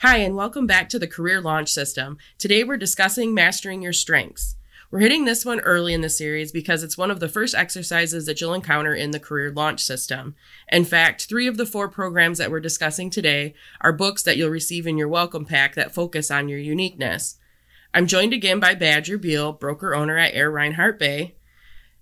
Hi, and welcome back to the Career Launch System. Today we're discussing mastering your strengths. We're hitting this one early in the series because it's one of the first exercises that you'll encounter in the Career Launch System. In fact, three of the four programs that we're discussing today are books that you'll receive in your welcome pack that focus on your uniqueness. I'm joined again by Badger Beal, broker owner at Ayre Rhinehart Bay.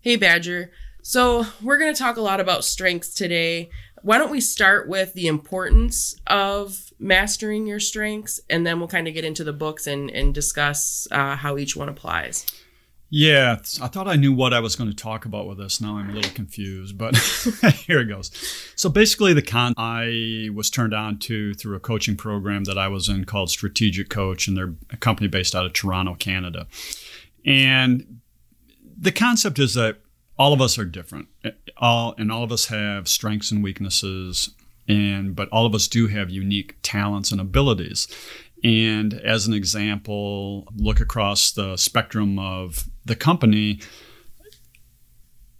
Hey, Badger. So, we're going to talk a lot about strengths today. Why don't we start with the importance of mastering your strengths, and then we'll kind of get into the books and, and discuss uh, how each one applies. Yeah, I thought I knew what I was going to talk about with this. Now I'm a little confused, but here it goes. So basically, the con I was turned on to through a coaching program that I was in called Strategic Coach, and they're a company based out of Toronto, Canada. And the concept is that all of us are different, eh, all and all of us have strengths and weaknesses and but all of us do have unique talents and abilities. And as an example look across the spectrum of the company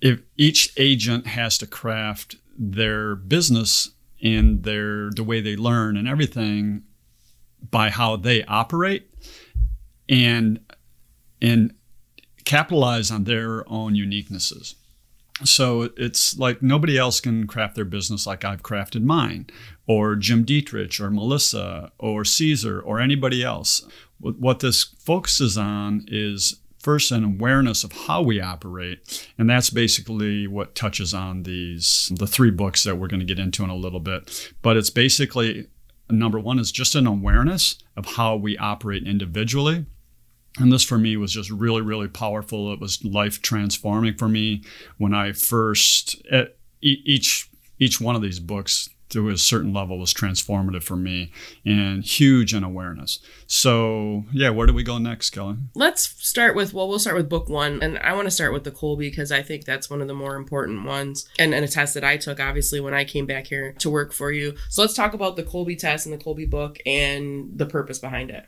if each agent has to craft their business and their the way they learn and everything by how they operate and and capitalize on their own uniquenesses so it's like nobody else can craft their business like I've crafted mine, or Jim Dietrich, or Melissa, or Caesar, or anybody else. What this focuses on is first an awareness of how we operate, and that's basically what touches on these the three books that we're going to get into in a little bit. But it's basically number one is just an awareness of how we operate individually and this for me was just really really powerful. It was life transforming for me when i first each each one of these books to a certain level was transformative for me and huge in awareness. So yeah where do we go next kelly? Let's start with well we'll start with book one. And i want to start with the kolbe because i think that's one of the more important ones and, and a test that i took obviously when i came back here to work for you. So let's talk about the kolbe test and the kolbe book and the purpose behind it.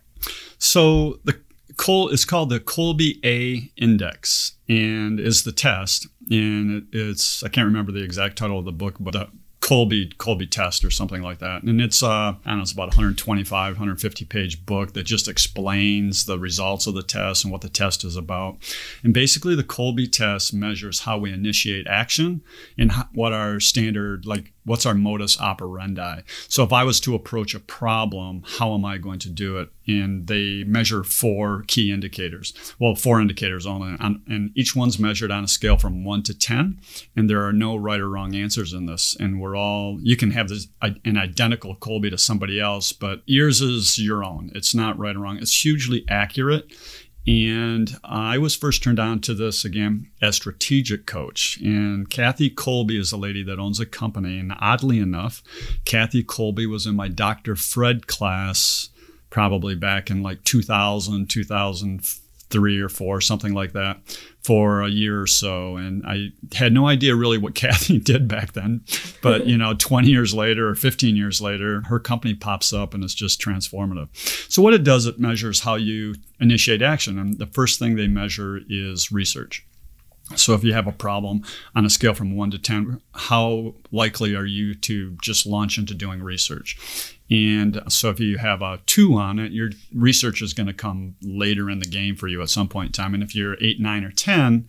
So the Col is called the Kolbe A Index and is the test. And it's I can't remember the exact title of the book, but the Kolbe Kolbe test or something like that. And it's uh, I don't know, it's about 125, 150 page book that just explains the results of the test and what the test is about. And basically, the Kolbe test measures how we initiate action and what our standard like what's our modus operandi. So if I was to approach a problem, how am I going to do it? And they measure four key indicators. Well, four indicators only, and each one's measured on a scale from one to ten. And there are no right or wrong answers in this. And we're all you can have this an identical Kolbe to somebody else, but yours is your own. It's not right or wrong. It's hugely accurate and I was first turned on to this again as strategic coach. And Kathy Kolbe is a lady that owns a company. And oddly enough, Kathy Kolbe was in my Dr. Fred class probably back in like 2000, 2003 or four, something like that for a year or so. And I had no idea really what Kathy did back then. But, you know, 20 years later or 15 years later, her company pops up and it's just transformative. So, what it does, it measures how you initiate action. And the first thing they measure is research. So, if you have a problem on a scale from one to 10, how likely are you to just launch into doing research? And so if you have a two on it, your research is going to come later in the game for you at some point in time. And if you're eight, nine, or 10,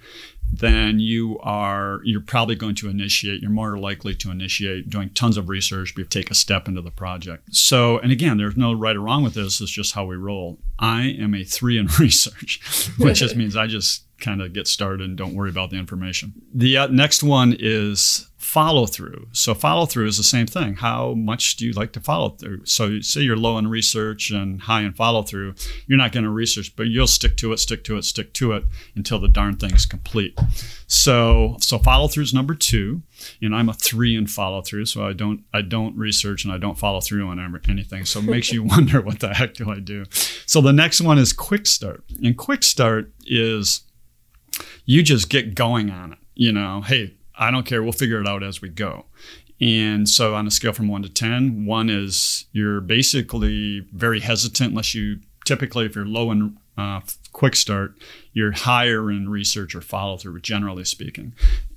then you are you're probably going to initiate you're more likely to initiate doing tons of research before take a step into the project. So and again there's no right or wrong with this it's just how we roll. I am a three in research which just means i just kind of get started and don't worry about the information. The uh, next one is follow through. So follow through is the same thing. How much do you like to follow through? So say you're low in research and high in follow through, you're not going to research, but you'll stick to it, stick to it, stick to it until the darn thing is complete. So so follow through is number two. and I'm a three in follow through, so I don't I don't research and I don't follow through on anything. So it makes you wonder what the heck do I do? So the next one is quick start, and quick start is you just get going on it. You know, hey, I don't care. We'll figure it out as we go. And so, on a scale from one to 10, one is you're basically very hesitant unless you typically, if you're low in uh, quick start, you're higher in research or follow through, generally speaking.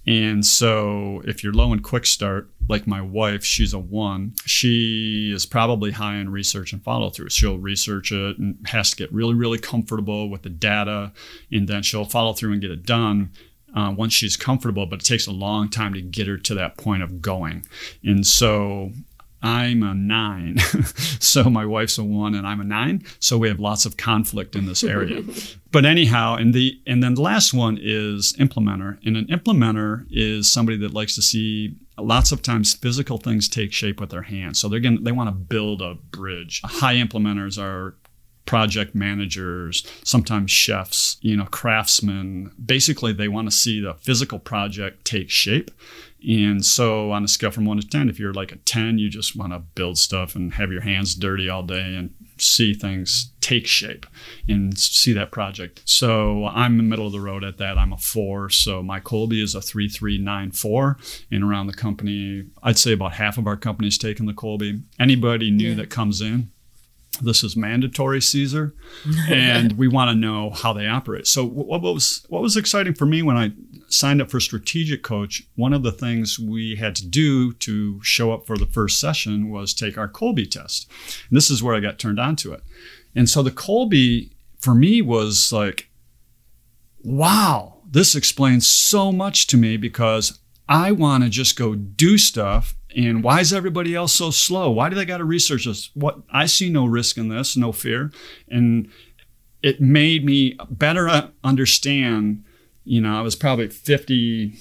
And so if you're low in quick start, like my wife, she's a one, she is probably high in research and follow through. She'll research it and has to get really, really comfortable with the data, and then she'll follow through and get it done. Uh, once she's comfortable, but it takes a long time to get her to that point of going. And so I'm a nine. so my wife's a one and I'm a nine. So we have lots of conflict in this area. but anyhow, and the and then the last one is implementer. And an implementer is somebody that likes to see lots of times physical things take shape with their hands. So they're going they want to build a bridge. High implementers are project managers, sometimes chefs, you know, craftsmen. Basically, they want to see the physical project take shape. And so, on a scale from one to 10, if you're like a 10, you just want to build stuff and have your hands dirty all day and see things take shape and see that project. So, I'm in the middle of the road at that. I'm a four. So, my Kolbe is a 3394. And around the company, I'd say about half of our company's taking the Kolbe. Anybody new yeah. that comes in, this is mandatory Caesar, and we want to know how they operate. So, what was what was exciting for me when I signed up for strategic coach? One of the things we had to do to show up for the first session was take our Kolbe test. And this is where I got turned on to it. And so the Kolbe for me was like, wow, this explains so much to me because I want to just go do stuff and why is everybody else so slow? Why do they got to research this? What I see no risk in this, no fear, and it made me better understand. You know, I was probably 50,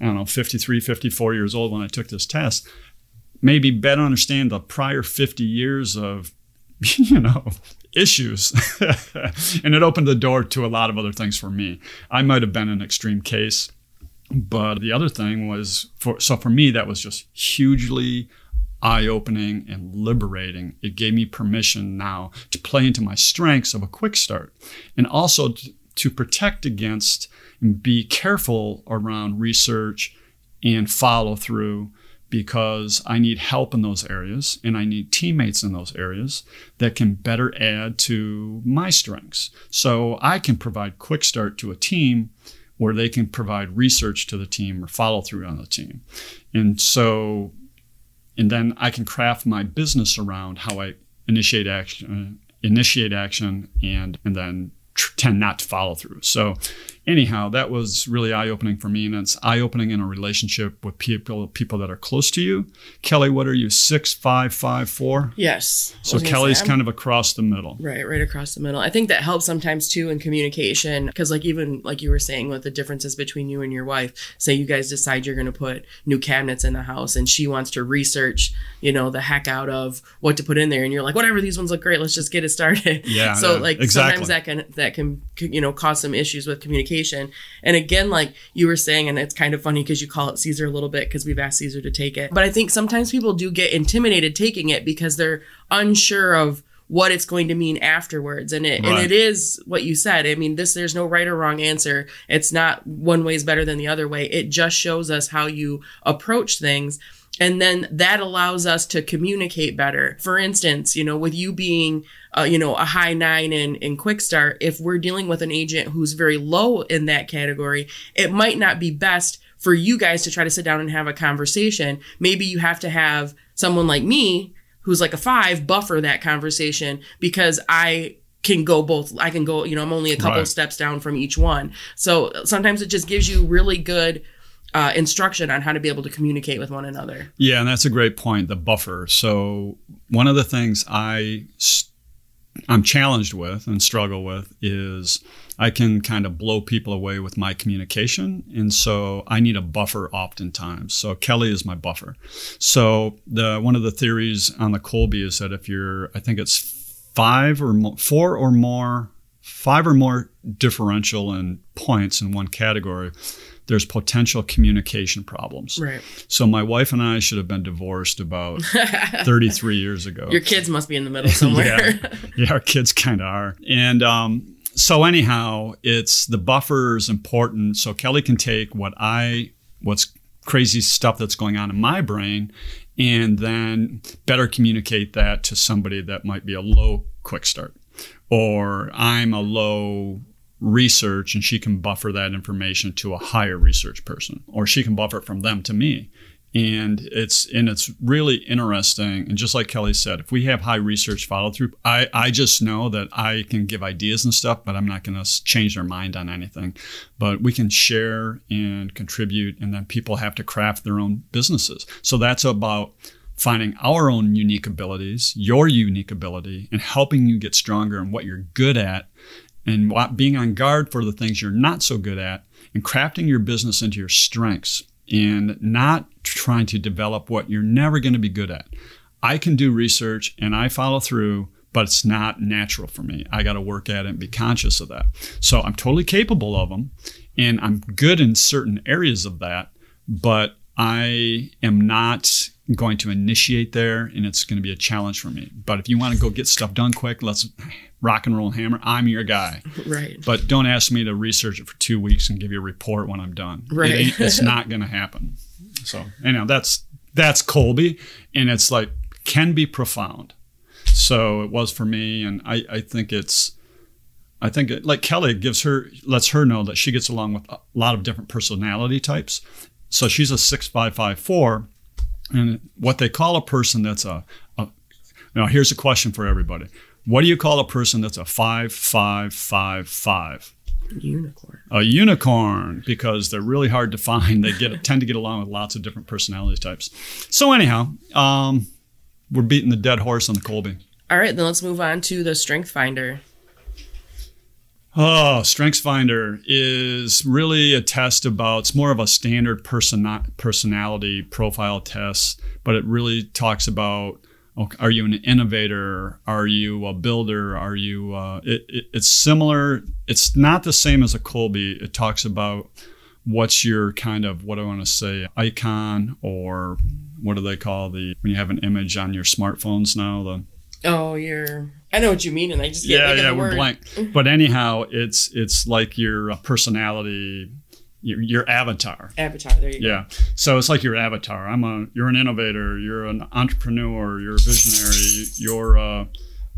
I don't know, 53, 54 years old when I took this test. Maybe better understand the prior 50 years of, you know, issues. and it opened the door to a lot of other things for me. I might have been an extreme case but the other thing was for so for me that was just hugely eye-opening and liberating. It gave me permission now to play into my strengths of a quick start and also to, to protect against and be careful around research and follow through because I need help in those areas and I need teammates in those areas that can better add to my strengths. So I can provide quick start to a team where they can provide research to the team or follow through on the team. And so, and then I can craft my business around how I initiate action, initiate action, and and then tend not to follow through. So, anyhow, that was really eye opening for me, and it's eye opening in a relationship with people people that are close to you. Kelly, what are you? Six five five four. Yes. So Kelly's kind of across the middle. Right, right across the middle. I think that helps sometimes too in communication because, like, even like you were saying, with the differences between you and your wife. Say you guys decide you're going to put new cabinets in the house, and she wants to research, you know, the heck out of what to put in there, and you're like, whatever, these ones look great. Let's just get it started. Yeah. so yeah, like exactly. sometimes that can that can you know cause some issues with communication communication. And again, like you were saying, and it's kind of funny because you call it Caesar a little bit because we've asked Caesar to take it. But I think sometimes people do get intimidated taking it because they're unsure of what it's going to mean afterwards and it right. and it is what you said i mean this there's no right or wrong answer it's not one way is better than the other way it just shows us how you approach things and then that allows us to communicate better for instance you know with you being uh, you know, a high nine in, in quick start, if we're dealing with an agent who's very low in that category, it might not be best for you guys to try to sit down and have a conversation. Maybe you have to have someone like me who's like a five buffer that conversation because I can go both. I can go, you know, I'm only a couple right. steps down from each one. So sometimes it just gives you really good uh, instruction on how to be able to communicate with one another. Yeah, and that's a great point. The buffer. So one of the things I st- I'm challenged with and struggle with is I can kind of blow people away with my communication. And so I need a buffer oftentimes. So Kelly is my buffer. So the one of the theories on the Kolbe is that if you're, I think it's five or four or more, five or more differential in points in one category, there's potential communication problems. Right. So my wife and I should have been divorced about 33 years ago. Your kids must be in the middle somewhere. yeah. yeah, our kids kind of are. And um, so anyhow, it's the buffer is important. So Kelly can take what I what's crazy stuff that's going on in my brain and then better communicate that to somebody that might be a low quick start or I'm a low research and she can buffer that information to a higher research person or she can buffer it from them to me. And it's and it's really interesting. And just like kelly said if we have high research follow through i i just know that i can give ideas and stuff but i'm not going to change their mind on anything. But we can share and contribute and then people have to craft their own businesses. So that's about finding our own unique abilities your unique ability and helping you get stronger in what you're good at and being on guard for the things you're not so good at and crafting your business into your strengths and not trying to develop what you're never going to be good at. I can do research and I follow through, but it's not natural for me. I got to work at it and be conscious of that. So I'm totally capable of them and I'm good in certain areas of that, but I am not going to initiate there and it's going to be a challenge for me. But if you want to go get stuff done quick, let's rock and roll hammer. I'm your guy. Right. But don't ask me to research it for two weeks and give you a report when I'm done. Right. It it's not going to happen. So, anyhow, that's that's Kolbe and it's like can be profound. So it was for me and I, I think it's I think it, like Kelly gives her lets her know that she gets along with a lot of different personality types. So she's a 6554 and what they call a person that's a, a now here's a question for everybody. What do you call a person that's a five five five five? Unicorn. A unicorn because they're really hard to find. They get tend to get along with lots of different personality types. So anyhow, um, we're beating the dead horse on the Kolbe. All right, then let's move on to the Strength Finder. Oh, Strengths Finder is really a test about, it's more of a standard person, personality profile test, but it really talks about are you an innovator? Are you a builder? Are you, uh, it, it, it's similar. It's not the same as a Kolbe. It talks about what's your kind of, what I want to say, icon or what do they call the, when you have an image on your smartphones now, the, Oh, you're. I know what you mean, and I just yeah, yeah, we're word. blank. Mm-hmm. But anyhow, it's it's like your personality, your, your avatar. Avatar. There you go. Yeah. So it's like your avatar. I'm a. You're an innovator. You're an entrepreneur. You're a visionary. You're a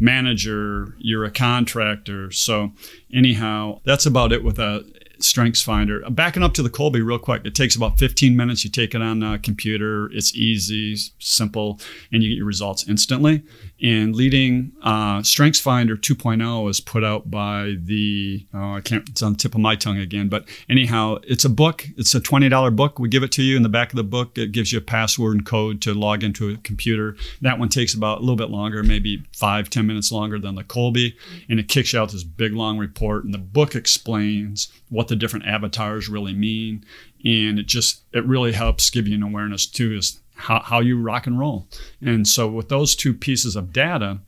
manager. You're a contractor. So anyhow, that's about it with a Strengths Finder. Backing up to the Kolbe real quick, it takes about 15 minutes. You take it on a computer. It's easy, simple, and you get your results instantly. And leading uh, Strengths Finder 2.0 is put out by the, oh, I can't, it's on the tip of my tongue again, but anyhow, it's a book. It's a $20 book. We give it to you in the back of the book. It gives you a password and code to log into a computer. That one takes about a little bit longer, maybe five, ten minutes longer than the Kolbe. And it kicks you out this big, long report. And the book explains what the different avatars really mean. And it just, it really helps give you an awareness too, is how, how you rock and roll. And so with those two pieces of data,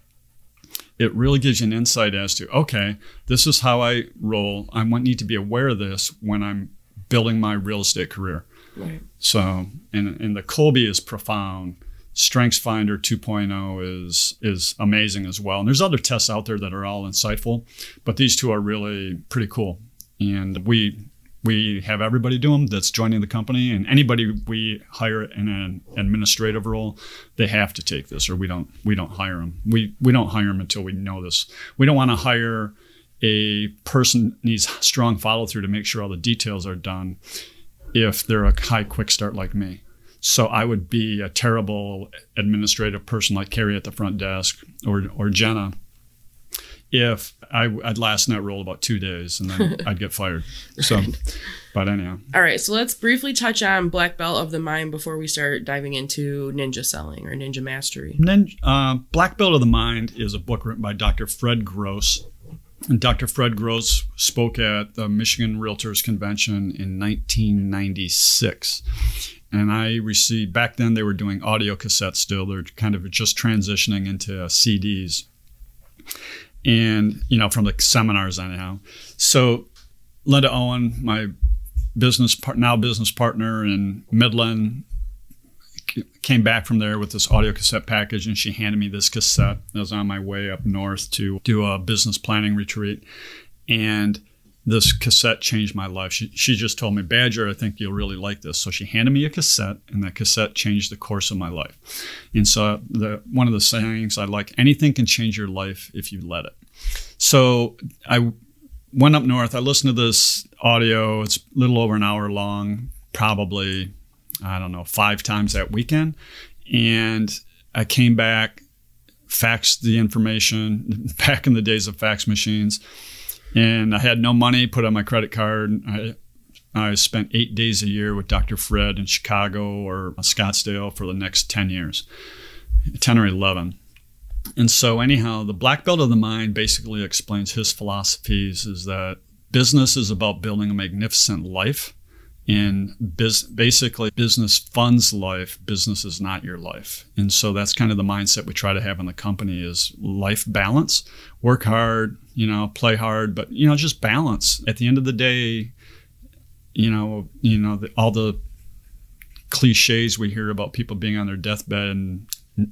it really gives you an insight as to okay, this is how I roll. I need to be aware of this when I'm building my real estate career. Right. So, and and the Kolbe is profound. Strengths Finder 2.0 is is amazing as well. And there's other tests out there that are all insightful, but these two are really pretty cool. And we we have everybody do them that's joining the company. And anybody we hire in an administrative role they have to take this or we don't we don't hire them we we don't hire them until we know this. We don't want to hire a person needs strong follow through to make sure all the details are done if they're a high quick start like me. So I would be a terrible administrative person like Carrie at the front desk or or Jenna if I, would last in that role about two days and then I'd get fired. So, but anyhow. All right. So let's briefly touch on Black Belt of the Mind before we start diving into ninja selling or ninja mastery. Ninja, uh, Black Belt of the Mind is a book written by Dr. Fred Grosse. And Dr. Fred Grosse spoke at the Michigan Realtors Convention in 1996. And I received, back then they were doing audio cassettes still. They're kind of just transitioning into CDs and you know from the seminars anyhow. So Linda Owen, my business part, now business partner in Midland, came back from there with this audio cassette package, and she handed me this cassette. I was on my way up north to do a business planning retreat, and this cassette changed my life. She, she just told me, Badger, I think you'll really like this. So she handed me a cassette, and that cassette changed the course of my life. And so the one of the sayings I like, anything can change your life if you let it. So I went up north. I listened to this audio. It's a little over an hour long, probably, I don't know, five times that weekend. And I came back, faxed the information back in the days of fax machines. And I had no money put on my credit card. I, I spent eight days a year with Dr. Fred in Chicago or Scottsdale for the next 10 years, 10 or 11. And so, anyhow, the black belt of the mind basically explains his philosophies is that business is about building a magnificent life. And biz- basically, business funds life. Business is not your life. And so that's kind of the mindset we try to have in the company is life balance. Work hard, you know, play hard, but, you know, just balance. At the end of the day, you know, you know, the, all the cliches we hear about people being on their deathbed and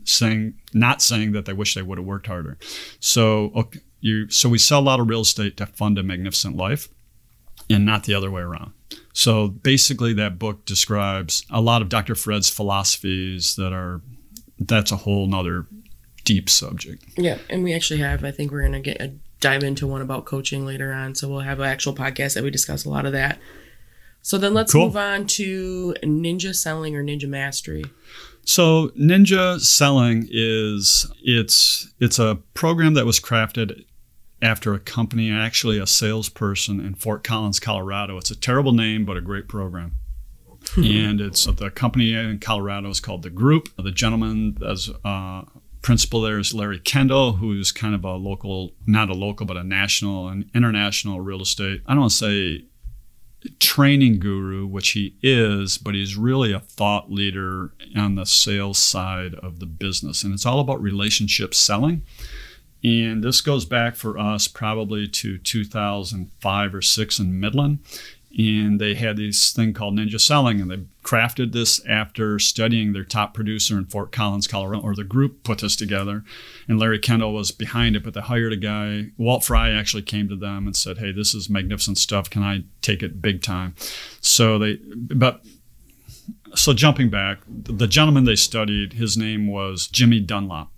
saying not saying that they wish they would have worked harder. So okay, you so we sell a lot of real estate to fund a magnificent life, and not the other way around. So basically, that book describes a lot of Dr. Fred's philosophies that are that's a whole nother deep subject. Yeah, and we actually have. I think we're gonna get a, dive into one about coaching later on. So we'll have an actual podcast that we discuss a lot of that. So then let's cool. move on to ninja selling or ninja mastery. So Ninja Selling is it's it's a program that was crafted after a company, actually a salesperson in Fort Collins, Colorado. It's a terrible name, but a great program. and it's the company in Colorado is called the Group. The gentleman as uh, principal there is Larry Kendall, who's kind of a local, not a local, but a national and international real estate. I don't want to say training guru, which he is, but he's really a thought leader on the sales side of the business. And it's all about relationship selling. And this goes back for us probably to 2005 or 6 in Midland and they had this thing called Ninja Selling, and they crafted this after studying their top producer in Fort Collins, Colorado, or the group put this together. And Larry Kendall was behind it, but they hired a guy. Walt Fry actually came to them and said, "Hey, this is magnificent stuff. Can I take it big time?" So they, but so jumping back, the gentleman they studied, his name was Jimmy Dunlop,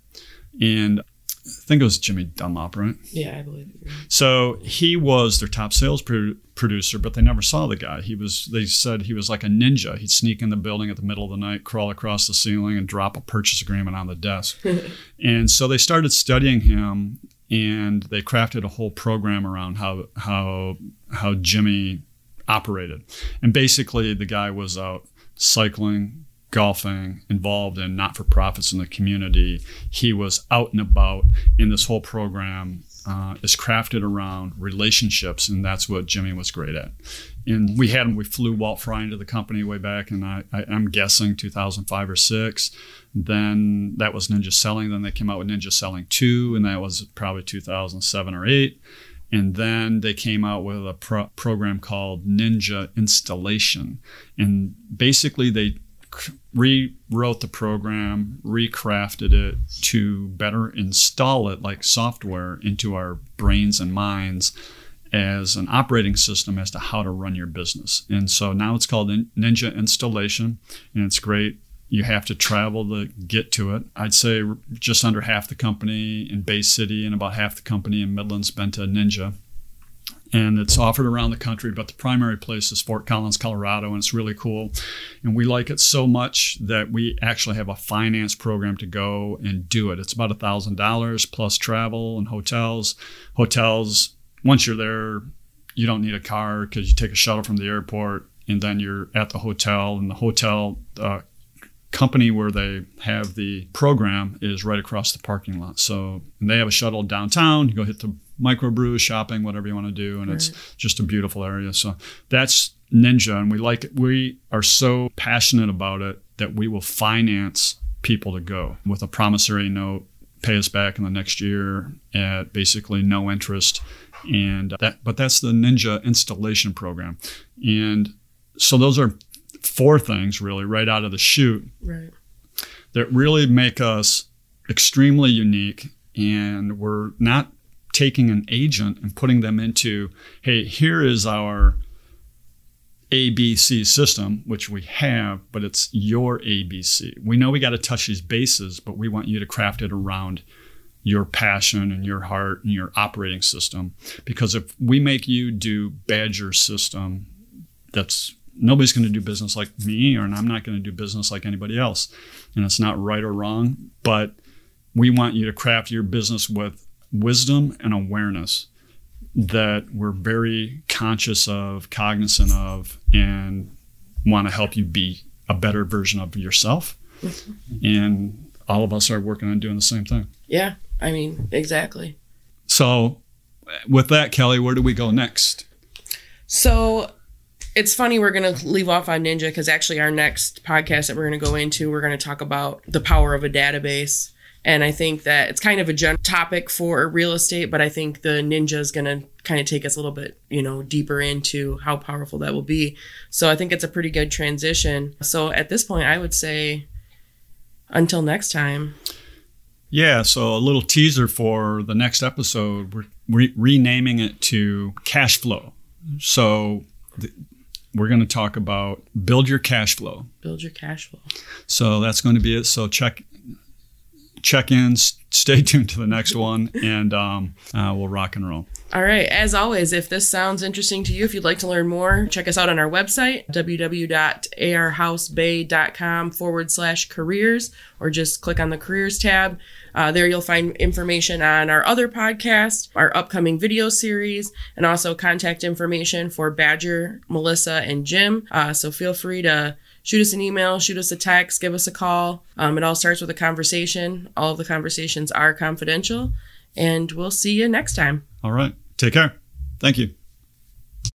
and think it was Jimmy Dunlop, right? Yeah, I believe it. So he was their top sales pro- producer, but they never saw the guy. He was. They said he was like a ninja. He'd sneak in the building at the middle of the night, crawl across the ceiling, and drop a purchase agreement on the desk. and so they started studying him, and they crafted a whole program around how how how Jimmy operated. And basically, the guy was out cycling, golfing, involved in not for profits in the community. He was out and about in this whole program. Uh, is crafted around relationships, and that's what Jimmy was great at. And we had him, we flew Walt Fry into the company way back, and I, I, I'm guessing 2005 or six. Then that was Ninja Selling. Then they came out with Ninja Selling 2, and that was probably 2007 or 8. And then they came out with a pro- program called Ninja Installation. And basically, they rewrote the program, recrafted it to better install it like software into our brains and minds as an operating system as to how to run your business. And so now it's called Ninja Installation, and it's great. You have to travel to get to it. I'd say just under half the company in Bay City and about half the company in Midland's been to Ninja and it's offered around the country, but the primary place is Fort Collins, Colorado, and it's really cool. And we like it so much that we actually have a finance program to go and do it. It's about a thousand dollars plus travel and hotels. Hotels, once you're there, you don't need a car because you take a shuttle from the airport and then you're at the hotel, and the hotel uh, company where they have the program is right across the parking lot. So they have a shuttle downtown. You go hit the microbrew, shopping, whatever you want to do, and right. it's just a beautiful area. So that's Ninja, and we like it. We are so passionate about it that we will finance people to go with a promissory note, pay us back in the next year at basically no interest, and that. But that's the Ninja installation program, and so those are four things really right out of the chute right. that really make us extremely unique and we're not taking an agent and putting them into hey here is our abc system which we have but it's your abc we know we got to touch these bases but we want you to craft it around your passion and your heart and your operating system. Because if we make you do Badger system, that's nobody's going to do business like me, or I'm not going to do business like anybody else. And it's not right or wrong, but we want you to craft your business with wisdom and awareness that we're very conscious of, cognizant of, and want to help you be a better version of yourself. Mm-hmm. And all of us are working on doing the same thing. Yeah, I mean, exactly. So, with that, Kelly, where do we go next? So, it's funny we're going to leave off on Ninja because actually, our next podcast that we're going to go into, we're going to talk about the power of a database. And I think that it's kind of a general topic for real estate, but I think the ninja is going to kind of take us a little bit, you know, deeper into how powerful that will be. So I think it's a pretty good transition. So at this point, I would say until next time. Yeah, so a little teaser for the next episode. We're re- renaming it to cash flow. So th- we're going to talk about build your cash flow. Build your cash flow. So that's going to be it. So check check ins. Stay tuned to the next one, and um, uh, we'll rock and roll. All right. As always, if this sounds interesting to you, if you'd like to learn more, check us out on our website, www.arhousebay.com forward slash careers, or just click on the careers tab. Uh, there you'll find information on our other podcast, our upcoming video series, and also contact information for Badger, Melissa, and Jim. Uh, so feel free to shoot us an email, shoot us a text, give us a call. Um, it all starts with a conversation. All of the conversations are confidential, and we'll see you next time. All right. Take care. Thank you.